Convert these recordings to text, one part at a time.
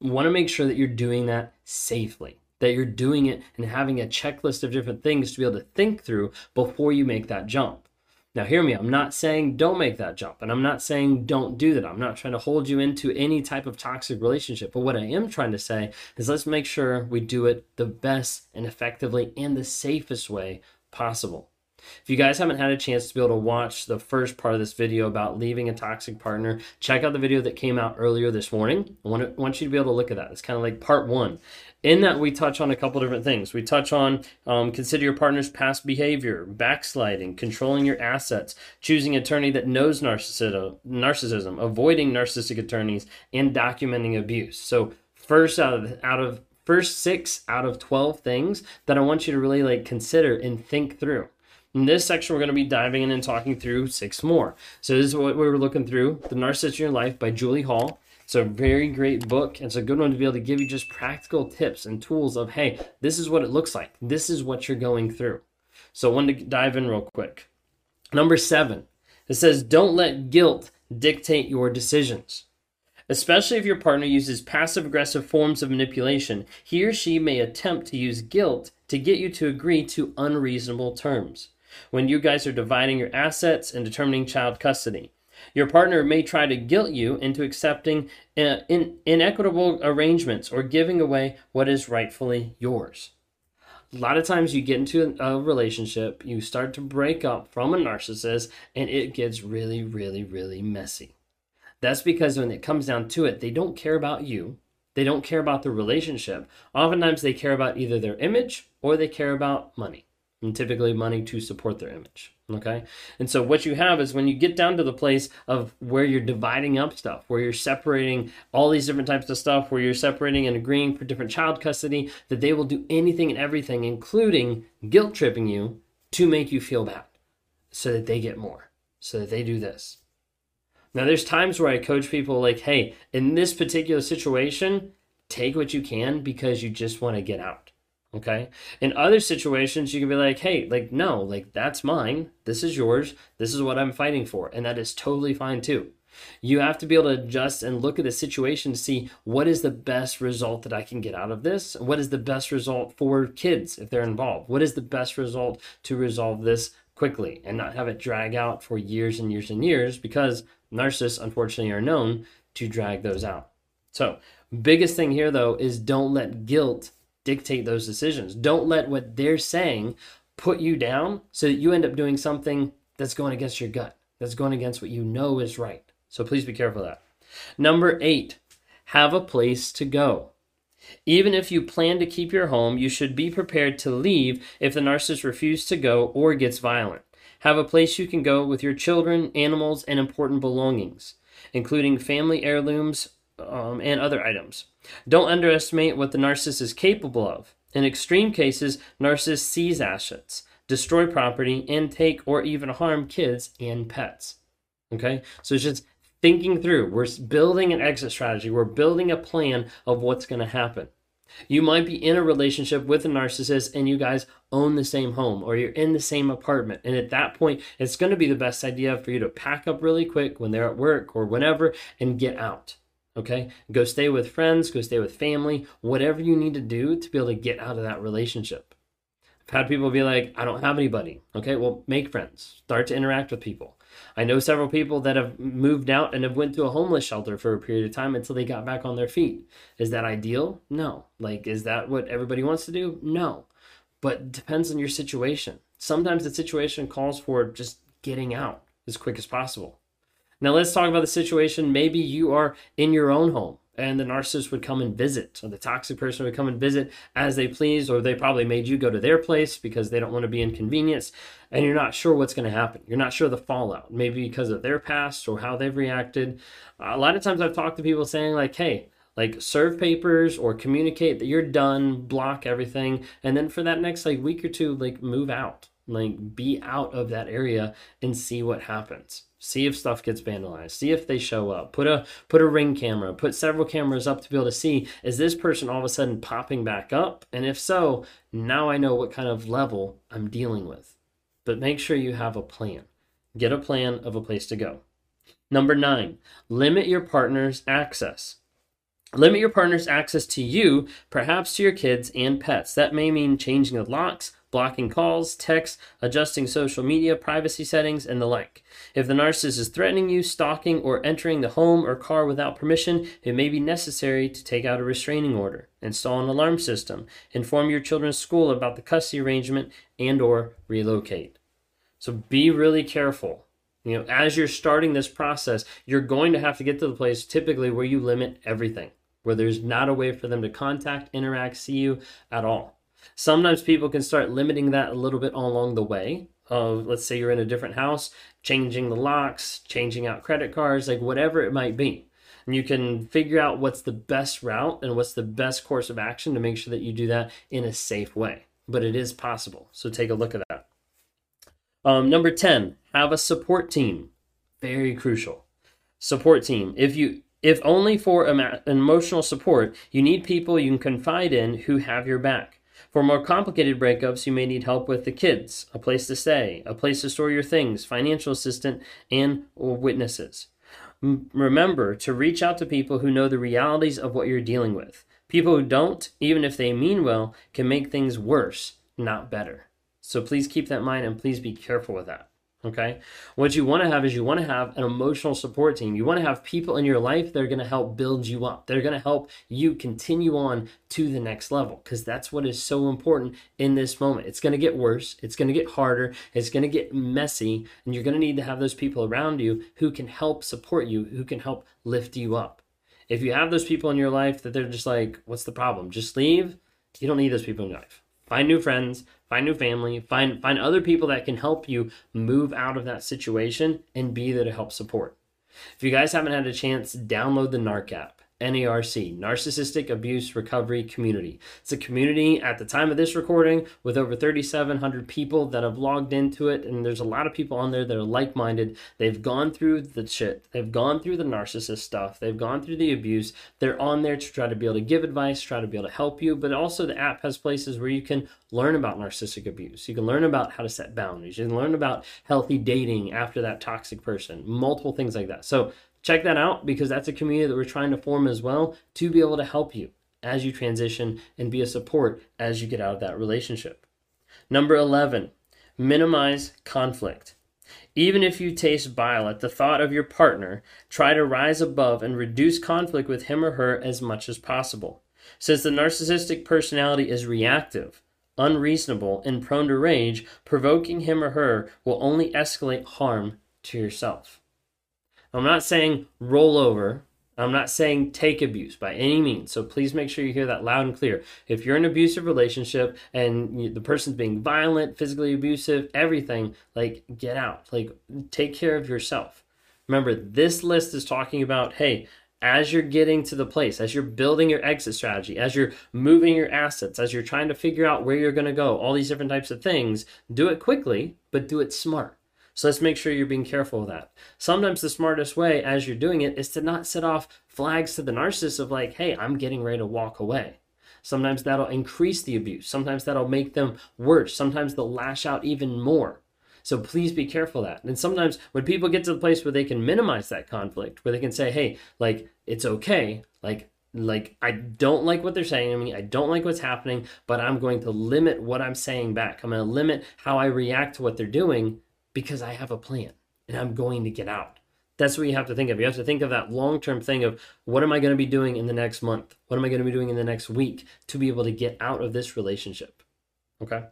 want to make sure that you're doing that safely, that you're doing it and having a checklist of different things to be able to think through before you make that jump. Now, hear me, I'm not saying don't make that jump, and I'm not saying don't do that. I'm not trying to hold you into any type of toxic relationship. But what I am trying to say is let's make sure we do it the best and effectively and the safest way possible. If you guys haven't had a chance to be able to watch the first part of this video about leaving a toxic partner, check out the video that came out earlier this morning. I want, to, want you to be able to look at that. It's kind of like part one. In that, we touch on a couple different things. We touch on um, consider your partner's past behavior, backsliding, controlling your assets, choosing an attorney that knows narcissism, narcissism, avoiding narcissistic attorneys, and documenting abuse. So, first out of out of first six out of 12 things that I want you to really like consider and think through. In this section, we're going to be diving in and talking through six more. So this is what we were looking through, The Narcissist in Your Life by Julie Hall. It's a very great book. It's a good one to be able to give you just practical tips and tools of, hey, this is what it looks like. This is what you're going through. So I wanted to dive in real quick. Number seven, it says, don't let guilt dictate your decisions. Especially if your partner uses passive aggressive forms of manipulation, he or she may attempt to use guilt to get you to agree to unreasonable terms when you guys are dividing your assets and determining child custody. Your partner may try to guilt you into accepting uh, in, inequitable arrangements or giving away what is rightfully yours. A lot of times you get into a relationship, you start to break up from a narcissist, and it gets really, really, really messy. That's because when it comes down to it, they don't care about you. They don't care about the relationship. Oftentimes, they care about either their image or they care about money and typically money to support their image. Okay. And so what you have is when you get down to the place of where you're dividing up stuff, where you're separating all these different types of stuff, where you're separating and agreeing for different child custody, that they will do anything and everything, including guilt tripping you to make you feel bad so that they get more, so that they do this. Now, there's times where I coach people like, hey, in this particular situation, take what you can because you just want to get out. Okay. In other situations, you can be like, hey, like, no, like, that's mine. This is yours. This is what I'm fighting for. And that is totally fine too. You have to be able to adjust and look at the situation to see what is the best result that I can get out of this. What is the best result for kids if they're involved? What is the best result to resolve this quickly and not have it drag out for years and years and years because narcissists, unfortunately, are known to drag those out. So, biggest thing here though is don't let guilt dictate those decisions. Don't let what they're saying put you down so that you end up doing something that's going against your gut, that's going against what you know is right. So please be careful of that. Number eight, have a place to go. Even if you plan to keep your home, you should be prepared to leave if the narcissist refuses to go or gets violent. Have a place you can go with your children, animals, and important belongings, including family heirlooms um, and other items. Don't underestimate what the narcissist is capable of. In extreme cases, narcissists seize assets, destroy property, and take or even harm kids and pets. Okay? So it's just thinking through. We're building an exit strategy. We're building a plan of what's going to happen. You might be in a relationship with a narcissist and you guys own the same home or you're in the same apartment. And at that point, it's going to be the best idea for you to pack up really quick when they're at work or whenever and get out. Okay? Go stay with friends, go stay with family, whatever you need to do to be able to get out of that relationship. I've had people be like, I don't have anybody. Okay, well, make friends, start to interact with people. I know several people that have moved out and have went to a homeless shelter for a period of time until they got back on their feet. Is that ideal? No. Like, is that what everybody wants to do? No. But depends on your situation. Sometimes the situation calls for just getting out as quick as possible. Now let's talk about the situation. Maybe you are in your own home and the narcissist would come and visit, or the toxic person would come and visit as they please, or they probably made you go to their place because they don't want to be inconvenienced, and you're not sure what's going to happen. You're not sure the fallout, maybe because of their past or how they've reacted. A lot of times I've talked to people saying, like, hey, like serve papers or communicate that you're done, block everything, and then for that next like week or two, like move out, like be out of that area and see what happens. See if stuff gets vandalized. See if they show up. Put a put a ring camera. Put several cameras up to be able to see is this person all of a sudden popping back up? And if so now i know what kind of level i'm dealing with. But make sure you have a plan. Get a plan of a place to go. Number nine limit your partner's access. Limit your partner's access to you, perhaps to your kids and pets. That may mean changing the locks, blocking calls, texts, adjusting social media privacy settings, and the like. If the narcissist is threatening you, stalking, or entering the home or car without permission, it may be necessary to take out a restraining order, install an alarm system, inform your children's school about the custody arrangement, and or relocate. So be really careful. You know, as you're starting this process, you're going to have to get to the place typically where you limit everything, where there's not a way for them to contact, interact, see you at all. Sometimes people can start limiting that a little bit along the way. Of let's say you're in a different house, changing the locks, changing out credit cards, like whatever it might be. And you can figure out what's the best route and what's the best course of action to make sure that you do that in a safe way. But it is possible. So take a look at that. Um, number 10, have a support team. Very crucial. Support team. If you if only for emotional support, you need people you can confide in who have your back. For more complicated breakups, you may need help with the kids, a place to stay, a place to store your things, financial assistant, and witnesses. remember to reach out to people who know the realities of what you're dealing with. People who don't, even if they mean well, can make things worse, not better. So please keep that in mind and please be careful with that. Okay. What you want to have is you want to have an emotional support team. You want to have people in your life that are going to help build you up. They're going to help you continue on to the next level because that's what is so important in this moment. It's going to get worse. It's going to get harder. It's going to get messy. And you're going to need to have those people around you who can help support you, who can help lift you up. If you have those people in your life that they're just like, what's the problem? Just leave. You don't need those people in your life. Find new friends, find new family, find find other people that can help you move out of that situation and be there to help support. If you guys haven't had a chance, download the NARC app. NARC, Narcissistic Abuse Recovery Community. It's a community at the time of this recording with over 3,700 people that have logged into it, and there's a lot of people on there that are like minded. They've gone through the shit, they've gone through the narcissist stuff, they've gone through the abuse. They're on there to try to be able to give advice, try to be able to help you, but also the app has places where you can learn about narcissistic abuse. You can learn about how to set boundaries, you can learn about healthy dating after that toxic person, multiple things like that. So, check that out because that's a community that we're trying to form as well to be able to help you as you transition and be a support as you get out of that relationship. Number 11, minimize conflict. Even if you taste bile at the thought of your partner, try to rise above and reduce conflict with him or her as much as possible. Since the narcissistic personality is reactive, unreasonable, and prone to rage, provoking him or her will only escalate harm to yourself. I'm not saying roll over. I'm not saying take abuse by any means. So please make sure you hear that loud and clear. If you're in an abusive relationship and the person's being violent, physically abusive, everything, like get out. Like take care of yourself. Remember, this list is talking about hey, as you're getting to the place, as you're building your exit strategy, as you're moving your assets, as you're trying to figure out where you're going to go, all these different types of things, do it quickly, but do it smart. So let's make sure you're being careful of that. Sometimes the smartest way as you're doing it is to not set off flags to the narcissist of like, hey, I'm getting ready to walk away. Sometimes that'll increase the abuse. Sometimes that'll make them worse. Sometimes they'll lash out even more. So please be careful that. And sometimes when people get to the place where they can minimize that conflict, where they can say, hey, like, it's okay, like, like I don't like what they're saying to me. I don't like what's happening, but I'm going to limit what I'm saying back. I'm going to limit how I react to what they're doing because I have a plan and I'm going to get out. That's what you have to think of. You have to think of that long term thing of what am I going to be doing in the next month? What am I going to be doing in the next week to be able to get out of this relationship? Okay. All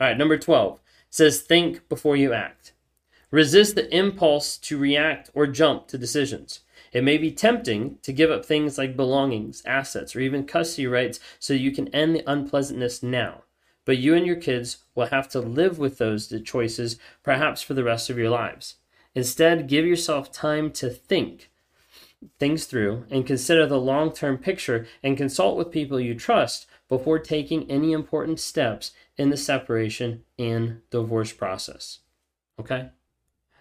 right. Number 12 says think before you act. Resist the impulse to react or jump to decisions. It may be tempting to give up things like belongings, assets, or even custody rights so you can end the unpleasantness now but you and your kids will have to live with those choices perhaps for the rest of your lives. Instead, give yourself time to think things through and consider the long term picture and consult with people you trust before taking any important steps in the separation and divorce process. Okay?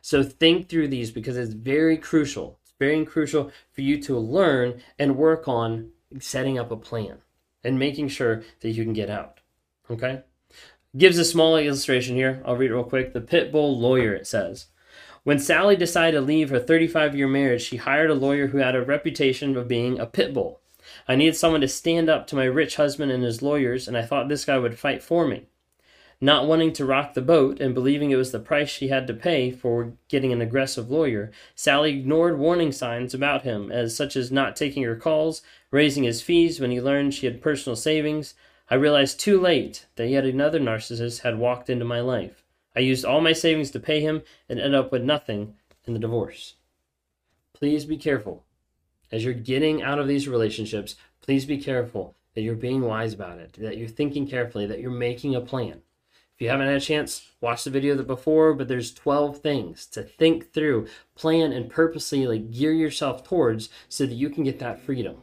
So think through these because it's very crucial. It's very crucial for you to learn and work on setting up a plan and making sure that you can get out. Okay? Gives a small illustration here. I'll read it real quick. The pit bull lawyer, it says. When Sally decided to leave her 35 year marriage, she hired a lawyer who had a reputation of being a pit bull. I needed someone to stand up to my rich husband and his lawyers, and I thought this guy would fight for me. Not wanting to rock the boat and believing it was the price she had to pay for getting an aggressive lawyer, Sally ignored warning signs about him, as such as not taking her calls, raising his fees when he learned she had personal savings. I realized too late that yet another narcissist had walked into my life. I used all my savings to pay him and ended up with nothing in the divorce. Please be careful. As you're getting out of these relationships, please be careful that you're being wise about it, that you're thinking carefully, that you're making a plan. If you haven't had a chance, watch the video that before, but there's 12 things to think through, plan, and purposely like gear yourself towards so that you can get that freedom.